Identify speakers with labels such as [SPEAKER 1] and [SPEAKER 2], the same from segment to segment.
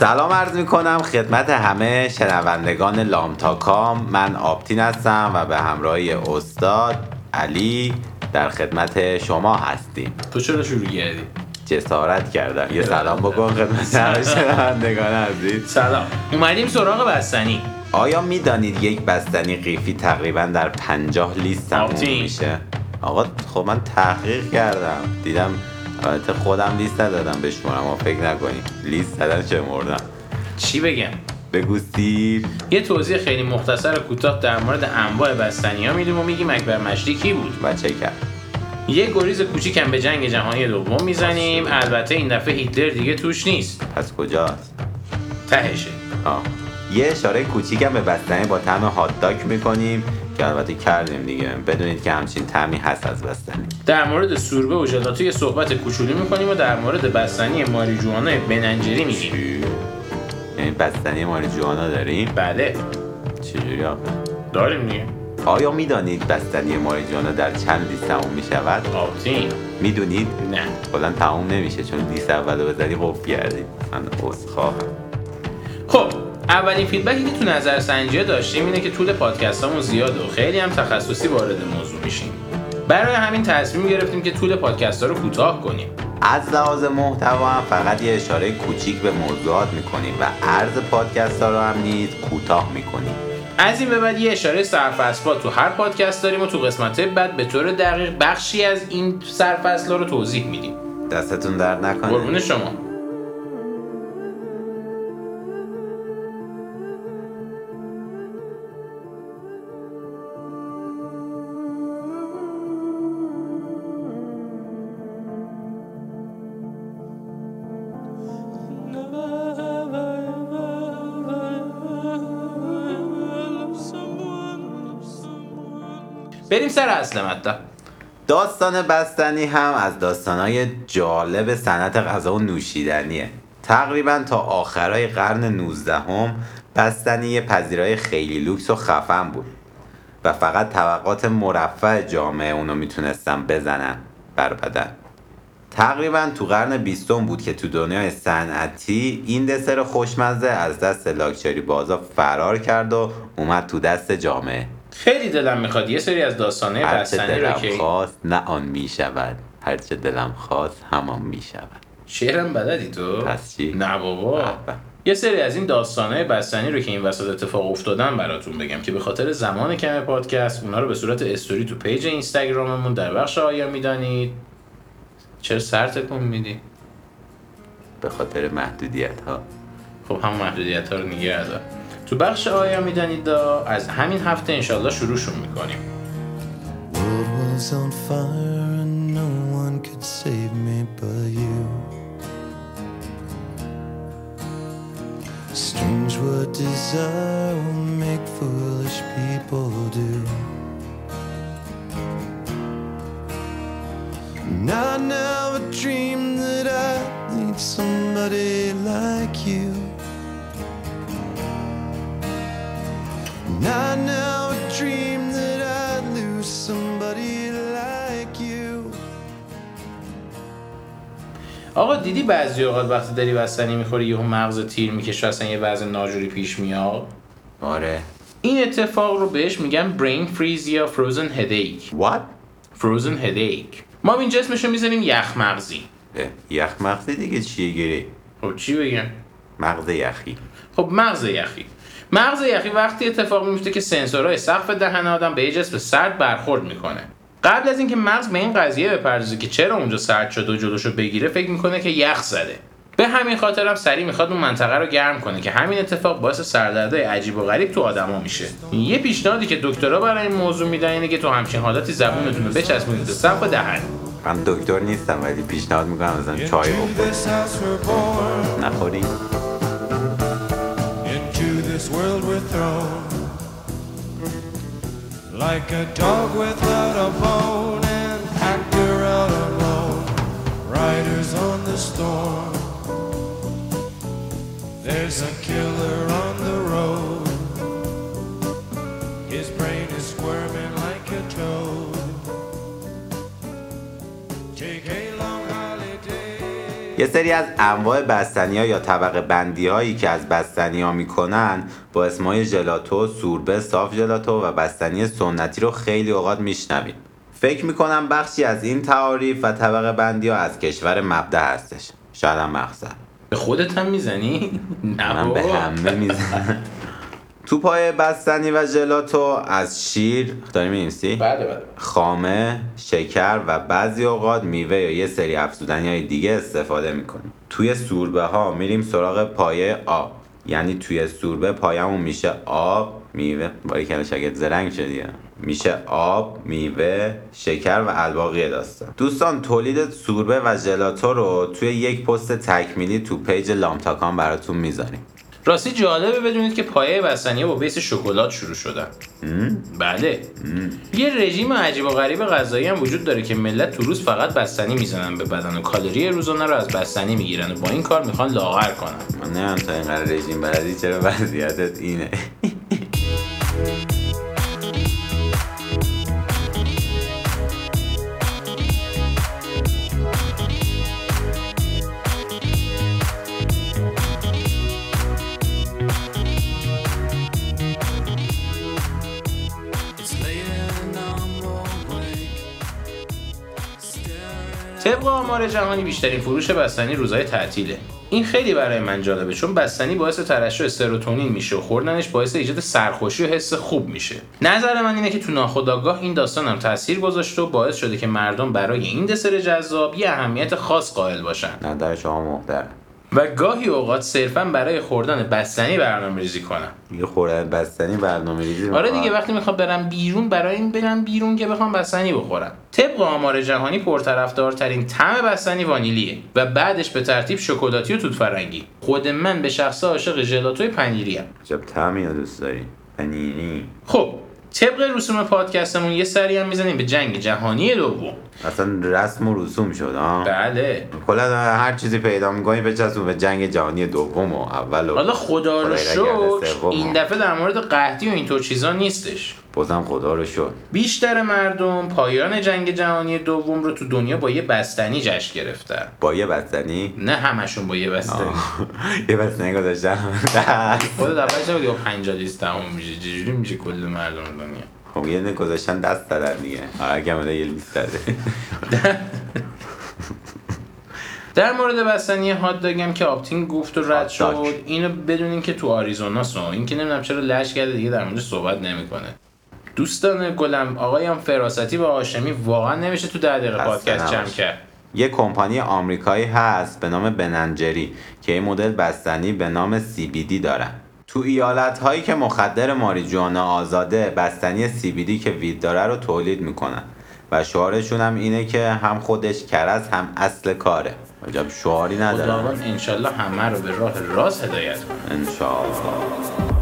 [SPEAKER 1] سلام عرض می کنم خدمت همه شنوندگان لامتاکام. من آپتین هستم و به همراهی استاد علی در خدمت شما هستیم.
[SPEAKER 2] تو چرا شروع کردی؟
[SPEAKER 1] جسارت کردم. یه سلام بکن خدمت شنوندگان عزیز.
[SPEAKER 2] سلام. اومدیم سراغ بستنی.
[SPEAKER 1] آیا می‌دانید یک بستنی قیفی تقریبا در پنجاه لیست. میشه؟ آقا خب من تحقیق کردم. دیدم البته خودم لیست ندادم بشمارم اما فکر نکنید لیست زدن چه مردم
[SPEAKER 2] چی بگم؟
[SPEAKER 1] بگو سیر.
[SPEAKER 2] یه توضیح خیلی مختصر و کوتاه در مورد انواع بستنی ها میدیم و میگیم اکبر مشتی کی بود؟
[SPEAKER 1] و چه کرد
[SPEAKER 2] یه گریز کوچیکم به جنگ جهانی دوم می‌زنیم. البته این دفعه هیتلر دیگه توش نیست.
[SPEAKER 1] پس کجاست؟
[SPEAKER 2] تهشه.
[SPEAKER 1] آه. یه اشاره کوچیکم به بستنی با طعم هات داک می‌کنیم. که البته کردیم دیگه. بدونید که همچین طعمی هست از بستنی.
[SPEAKER 2] در مورد سوربه و ژلاتو یه صحبت کوچولو می‌کنیم و در مورد بستنی ماریجوانا بننجری میگیم؟
[SPEAKER 1] یعنی بستنی ماریجوانا داریم؟
[SPEAKER 2] بله.
[SPEAKER 1] چجوری آخه
[SPEAKER 2] داریم دیگه.
[SPEAKER 1] آیا می‌دانید بستنی ماریجوانا در چند لیست تموم می‌شود؟
[SPEAKER 2] آپتین
[SPEAKER 1] می‌دونید؟
[SPEAKER 2] نه.
[SPEAKER 1] کلا تموم نمیشه چون لیست اولو بزنی قفل کردی من عذرخواهم.
[SPEAKER 2] خب اولین فیدبکی که تو نظر سنجی داشتیم اینه که طول پادکستامون زیاده و خیلی هم تخصصی وارد موضوع میشیم. برای همین تصمیم گرفتیم که طول پادکست ها رو کوتاه کنیم.
[SPEAKER 1] از لحاظ محتوا هم فقط یه اشاره کوچیک به موضوعات می‌کنیم و عرض پادکست ها رو هم نیز کوتاه می‌کنیم.
[SPEAKER 2] از این به بعد یه اشاره سرفصلات تو هر پادکست داریم و تو قسمت بعد به طور دقیق بخشی از این سرفصل رو توضیح میدیم.
[SPEAKER 1] دستتون درد نکنه.
[SPEAKER 2] قربون شما. بریم سر اصل مطلب
[SPEAKER 1] داستان بستنی هم از داستانهای جالب صنعت غذا و نوشیدنیه. تقریبا تا آخرای قرن 19 هم بستنی یه پذیرای خیلی لوکس و خفن بود و فقط طبقات مرفع جامعه اونو می‌تونستن بزنن بر بدن. تقریبا تو قرن بیستم بود که تو دنیای صنعتی این دسر خوشمزه از دست لاکچری بازا فرار کرد و اومد تو دست جامعه.
[SPEAKER 2] خیلی دلم می‌خواد یه سری از داستانه بستنی رو که
[SPEAKER 1] خواست نه آن می شود هرچه دلم خواست همان می شود
[SPEAKER 2] شعرم بلدی تو؟
[SPEAKER 1] پس چی؟
[SPEAKER 2] نه بابا. یه سری از این داستانه بستنی رو که این وسط اتفاق افتادن براتون بگم که به خاطر زمان کم پادکست اونا رو به صورت استوری تو page اینستاگراممون در بخش آیا می‌دانید چرا سر تکون میدی؟
[SPEAKER 1] به خاطر محدودیت ها
[SPEAKER 2] خب هم محدودیت ها رو نگه تو بخش آیا می‌دانید دا از همین هفته انشالله شروعشون می‌کنیم.
[SPEAKER 3] Strange what desire will make foolish people do. And I never dreamed that I'd need somebody like
[SPEAKER 2] دیدی بعضی اوقات وقتی داری بستنی می‌خوری یهو مغز تیر می‌کشه اصلا یه وضع ناجوری پیش میاد؟
[SPEAKER 1] آره.
[SPEAKER 2] این اتفاق رو بهش میگن برین فریز یا فروزن هدیک
[SPEAKER 1] What؟
[SPEAKER 2] فروزن هدیک ما این جسمش رو می‌زنیم یخ مغزی.
[SPEAKER 1] یخ مغزی دیگه چیه گیری؟
[SPEAKER 2] خب چی بگم؟
[SPEAKER 1] مغز یخی.
[SPEAKER 2] خب مغز یخی. مغز یخی وقتی اتفاق میفته که سنسورهای سقف دهن آدم به یه جسم سرد برخورد می‌کنه. قبل از اینکه مغز به این قضیه بپردازه که چرا اونجا سرد شده و جلوشو بگیره فکر می‌کنه که یخ زده. به همین خاطر هم سریع می‌خواد اون منطقه رو گرم کنه که همین اتفاق باعث سردردهای عجیب و غریب تو آدما میشه. یه پیشنهادی که دکترها برای این موضوع میدن اینه که تو همچین حالتی زبونتون رو بچسبونید به سقف دهن.
[SPEAKER 1] من دکتر نیستم ولی پیشنهاد می‌کنم مثلا چای
[SPEAKER 3] Into
[SPEAKER 1] بخور
[SPEAKER 3] Like a dog without a bone, and actor out alone. Riders on the storm. There's a killer on the road. His brain is squirming like a toad. Take.
[SPEAKER 1] یه سری از انواع بستنی ها یا طبقه بندی هایی که از بستنی ها می‌کنن با اسمای ژلاتو، سوربه، صاف ژلاتو و بستنی سنتی رو خیلی اوقات میشنویم فکر می‌کنم بخشی از این تعاریف و طبقه بندی ها از کشور مبدع هستش شاید هم مقصد
[SPEAKER 2] به خودت هم می‌زنی؟
[SPEAKER 1] من به همه می‌زنم. تو پایه بستنی و ژلاتو از شیر داری می‌نویسی؟
[SPEAKER 2] بله بله.
[SPEAKER 1] خامه، شکر و بعضی اوقات میوه یا یه سری افزودنی های دیگه استفاده می‌کنیم. توی سوربه ها میریم سراغ پایه آب یعنی توی سوربه پایمون میشه آب میوه. باریکلا شاگرد زرنگ شدی. ها. میشه آب میوه شکر و الباقی داستان. دوستان تولید سوربه و ژلاتو رو توی یک پست تکمیلی تو page لامتاکان براتون می‌ذاریم.
[SPEAKER 2] راستی جالبه بدونید که پایه بستنی با بیس شکلات شروع شدن بله. یه رژیم عجیب و غریب غذایی هم وجود داره که ملت تو روز فقط بستنی می‌زنن به بدن و کالری روزانه رو از بستنی می‌گیرن و با این کار می‌خوان لاغر کنن.
[SPEAKER 1] من نمیم تا اینقدر رژیم بلدی چرا وضعیتت اینه؟
[SPEAKER 2] آمار جهانی بیشترین فروش بستنی روزهای تعطیله. این خیلی برای من جالبه چون بستنی باعث ترشح سروتونین میشه و خوردنش باعث ایجاد سرخوشی و حس خوب میشه. نظر من اینه که تو ناخودآگاه این داستان هم تاثیر گذاشته و باعث شده که مردم برای این دسر جذاب یه اهمیت خاص قائل باشن.
[SPEAKER 1] نظر شما محترم.
[SPEAKER 2] و گاهی اوقات صرفا برای خوردن بستنی برنامه ریزی کنم.
[SPEAKER 1] دیگه خوردن بستنی برنامه ریزی
[SPEAKER 2] آره. دیگه وقتی می‌خوام برم بیرون برای این برم بیرون که بخوام بستنی بخورم. طبق آمار جهانی پرطرفدارترین طعم بستنی وانیلیه و بعدش به ترتیب شکلاتی و توت فرنگی خود من به شخصه عاشق ژلاتوی پنیری ام
[SPEAKER 1] عجب طعمی دوست داری؟ پنیری.
[SPEAKER 2] خب طبق رسوم پادکستمون یه سری هم می‌زنیم به جنگ جهانی دوم.
[SPEAKER 1] اصلا رسم و رسوم شد ها؟
[SPEAKER 2] بله.
[SPEAKER 1] کلا هر چیزی پیدا می‌کنی به چسبون به جنگ جهانی دوم و اول و
[SPEAKER 2] حالا خدا رو شکر. این دفعه در مورد قحطی و اینطور چیزا نیستش.
[SPEAKER 1] بازم خدا رو شد
[SPEAKER 2] بیشتر مردم پایان جنگ جهانی دوم رو تو دنیا با یه بستنی جشن گرفتن.
[SPEAKER 1] با یه بستنی؟
[SPEAKER 2] نه همشون با یه بستنی.
[SPEAKER 1] یه بستنی گذاشتم
[SPEAKER 2] خود نبود یا 50 لیست تموم میشه. چجوری میشه کل مردم دنیا؟
[SPEAKER 1] خب یه گذاشتن دست دادن دیگه. آره گمه یه لیست داده.
[SPEAKER 2] در مورد بستنی هات داگم که آپتین گفت و رد شد. اینو بدونین که تو آریزونا سو. این که نمی‌دونم چرا لش کرده دیگه در موردش صحبت نمی‌کنه. دوستان گلم آقایم فراستی و هاشمی واقعا نمیشه تو ده دقیقه پادکست جمع. کرد.
[SPEAKER 1] یه کمپانی آمریکایی هست به نام بننجری که این مدل بستنی به نام CBD دارن تو ایالت هایی که مخدر ماریجوانا آزاده بستنی CBD که وید داره رو تولید می‌کنن. و شعارشون هم اینه که هم خودش کرز هم اصل کاره. عجب شعاری نداره.
[SPEAKER 2] خداوند انشالله همه رو به راه راست هدایت کنه.
[SPEAKER 1] انشاءالله.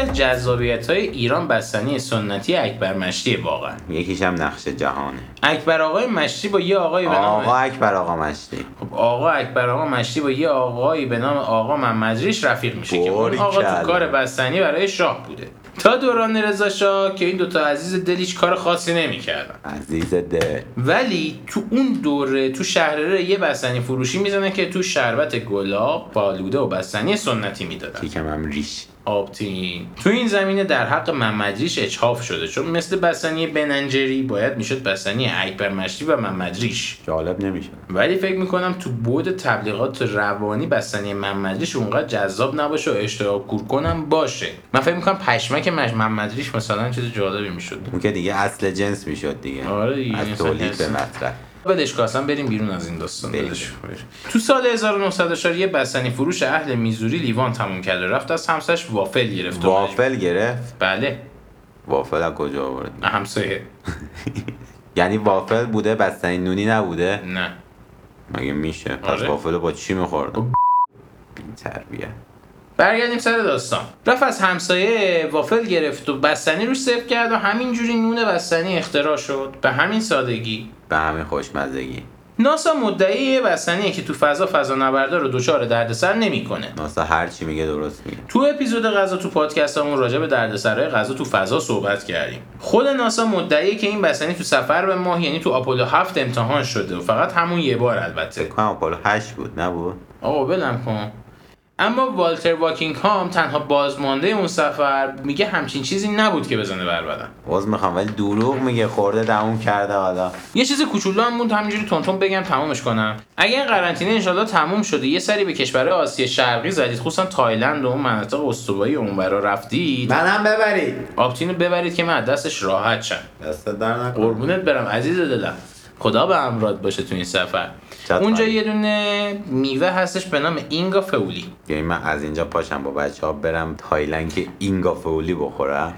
[SPEAKER 2] از جذابیت های ایران بستنی سنتی اکبر مشتی واقعا.
[SPEAKER 1] یکیش هم نقش جهانه.
[SPEAKER 2] اکبر آقای مشتی با یه آقای به نام
[SPEAKER 1] آقا اکبر آقا مشتی.
[SPEAKER 2] خب آقا اکبر آقا مشتی با یه آقایی به نام آقا محمدریش رفیق میشه که اون آقا. تو کار بستنی برای شاه بوده. تا دوران رضا شاه که این دوتا عزیز دلیش کار خاصی نمی‌کردن.
[SPEAKER 1] عزیز دل.
[SPEAKER 2] ولی تو اون دوره تو شهرره یه بستنی فروشی می‌زنه که تو شربت گلاب پالوده و بستنی سنتی می‌دادن.
[SPEAKER 1] یکم هم ریش.
[SPEAKER 2] آبتین. تو این زمینه در حق محمدریش اچهاف شده چون مثل بستنی بننجری باید می‌شد بستنی اکبر مشتی و محمدریش
[SPEAKER 1] جالب نمیشه.
[SPEAKER 2] ولی فکر می‌کنم تو بود تبلیغات روانی بستنی محمدریش اونقدر جذاب نباشه و اشتراک کور کنم باشه. من فکر می‌کنم پشمک مش- محمدریش مثلا چیز جالبی می‌شد.
[SPEAKER 1] اون که دیگه اصل جنس می‌شد دیگه.
[SPEAKER 2] آره دیگه،
[SPEAKER 1] از تولید. به مطرح.
[SPEAKER 2] بدش که اصلا بریم بیرون از این داستان. داداش. تو سال 1904 یه بستنی فروش اهل میزوری لیوان تموم کرده. رفت از همسرش وافل گرفت
[SPEAKER 1] وافل گرفت؟
[SPEAKER 2] بله.
[SPEAKER 1] وافل از کجا آورد؟
[SPEAKER 2] همسایه.
[SPEAKER 1] یعنی وافل بوده بستنی نونی نبوده؟
[SPEAKER 2] نه.
[SPEAKER 1] مگه میشه؟ پس
[SPEAKER 2] آره.
[SPEAKER 1] وافل با چی می‌خورد بی تربیه
[SPEAKER 2] برگردیم سر داستان. رفت از همسایه وافل گرفت و بستنی روش سرو کرد و همینجوری نون بستنی اختراع شد. به همین سادگی.
[SPEAKER 1] به همین خوشمزگی.
[SPEAKER 2] ناسا مدعی یه بستنیه که تو فضا فضا نوردا رو دچار دردسر نمی‌کنه.
[SPEAKER 1] ناسا هر چی میگه درست میگه.
[SPEAKER 2] تو اپیزود غذا تو پادکستمون راجع به دردسرهای غذا تو فضا صحبت کردیم. خود ناسا مدعیه که این بستنی تو سفر به ماه یعنی تو آپولو 7 امتحان شده و فقط همون یه بار البته.
[SPEAKER 1] کنم آپولو 8 بود نبود؟
[SPEAKER 2] آقا بلم کن. اما والتر واکینگ هام تنها بازمانده اون سفر میگه همچین چیزی نبود که بزنه بر بدن.
[SPEAKER 1] باز می‌خوام ولی دروغ میگه خورده دمون کرده حالا.
[SPEAKER 2] یه چیز کوچولو هم موند همینجوری تونتون بگم تمومش کنم. اگه این قرنطینه انشالله تموم شده یه سری به کشورهای آسیا شرقی زدید خصوصا تایلند و اون مناطق استوایی اونورا رفتید.
[SPEAKER 1] منم ببرید.
[SPEAKER 2] آپتینو ببرید که من دستش راحت شم.
[SPEAKER 1] دست در نکن
[SPEAKER 2] قربونت برم عزیز دلم. خدا به امراد باشه تو این سفر؟ اونجا. یه دونه میوه هستش به نام اینگا فولی
[SPEAKER 1] یعنی من از اینجا پاشم با بچه ها برم تایلند که اینگا فولی بخورم.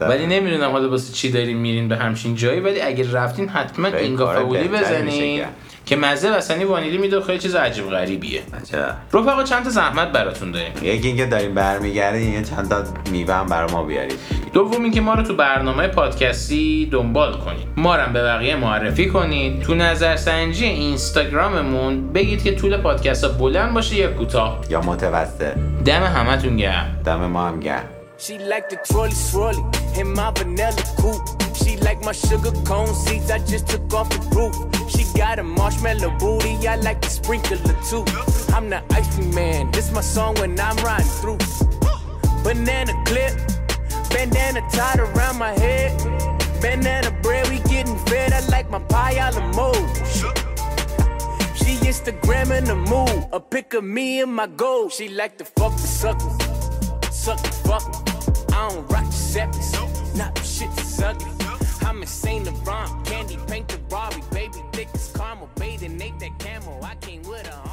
[SPEAKER 2] ولی نمی‌دونم حالا واسه چی دارین میرین به همچین جایی ولی اگه رفتین حتما اینگا فولی بزنین. که مزه وسنی وانیلی میده خیلی چیز عجیب غریبیه.
[SPEAKER 1] عجب.
[SPEAKER 2] رفقا چند تا زحمت براتون داریم؟
[SPEAKER 1] یکی اینکه داریم برمیگردیم یه چند تا میوه هم برای ما بیارید
[SPEAKER 2] دوم اینکه ما رو تو برنامه پادکستی دنبال کنید. ما رو به بقیه معرفی کنید. تو نظرسنجی اینستاگراممون بگید که طول پادکست ها بلند باشه یا کوتاه.
[SPEAKER 1] یا متوسط.
[SPEAKER 2] دم همتون گرم.
[SPEAKER 1] دم ما هم گرم.
[SPEAKER 4] She like the trolley swirly in my vanilla coupe. She like my sugar cone seeds I just took off the roof. She got a marshmallow booty, I like the sprinkler too. I'm the ice cream man, this my song when I'm riding through. Banana clip, bandana tied around my head. Banana bread, we getting fed. I like my pie a la mode. She Instagram in the mood, a pic of me and my gold. She like to fuck the suckers. Suck the fuck. I don't rock the septics. Not shit is ugly. I'm insane to romp. Candy paint the Robbie, baby. Thick as caramel. Bathing Nate that camel. I came with a